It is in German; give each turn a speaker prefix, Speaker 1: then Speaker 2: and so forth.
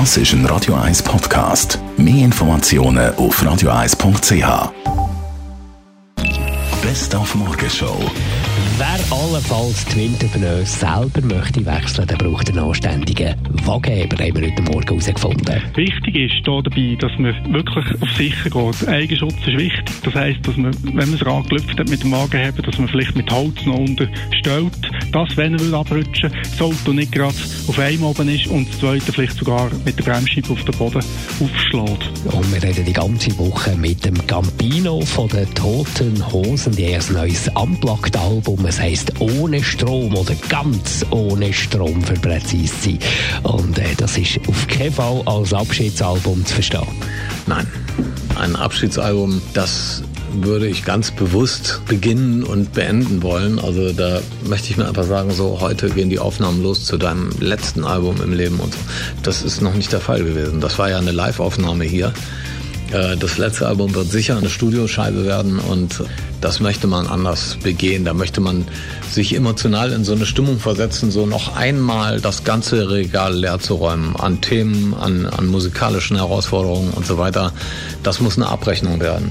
Speaker 1: Das ist ein Radio 1 Podcast. Mehr Informationen auf radio1.ch. Best auf Morgenshow.
Speaker 2: Wer allenfalls die Winterpneus selber möchte wechseln, der braucht einen anständigen Wagenheber, haben wir heute Morgen herausgefunden.
Speaker 3: Wichtig ist hier dabei, dass man wirklich auf sicher geht. Eigenschutz ist wichtig. Das heisst, dass man, wenn man das Rad gelüpft hat mit dem Wagenheber, dass man vielleicht mit Holz noch unterstellt, dass, wenn er will abrutschen, das Auto nicht gerade auf einem oben ist und das zweite vielleicht sogar mit der Bremsscheibe auf den Boden aufschlägt.
Speaker 2: Und wir reden die ganze Woche mit dem Campino von den Toten Hosen. Die haben ein neues Unplugged-Album. Es heisst «Ohne Strom» oder «Ganz ohne Strom» für präzise sein. Und äh, das ist auf keinen Fall als Abschiedsalbum zu verstehen.
Speaker 4: Nein, ein Abschiedsalbum, das würde ich ganz bewusst beginnen und beenden wollen. Also da möchte ich mir einfach sagen, so heute gehen die Aufnahmen los zu deinem letzten Album im Leben und so. Das ist noch nicht der Fall gewesen. Das war ja eine Live-Aufnahme hier. Äh, das letzte Album wird sicher eine Studioscheibe werden und das möchte man anders begehen. Da möchte man sich emotional in so eine Stimmung versetzen, so noch einmal das ganze Regal leer zu räumen an Themen, an, an musikalischen Herausforderungen und so weiter. Das muss eine Abrechnung werden.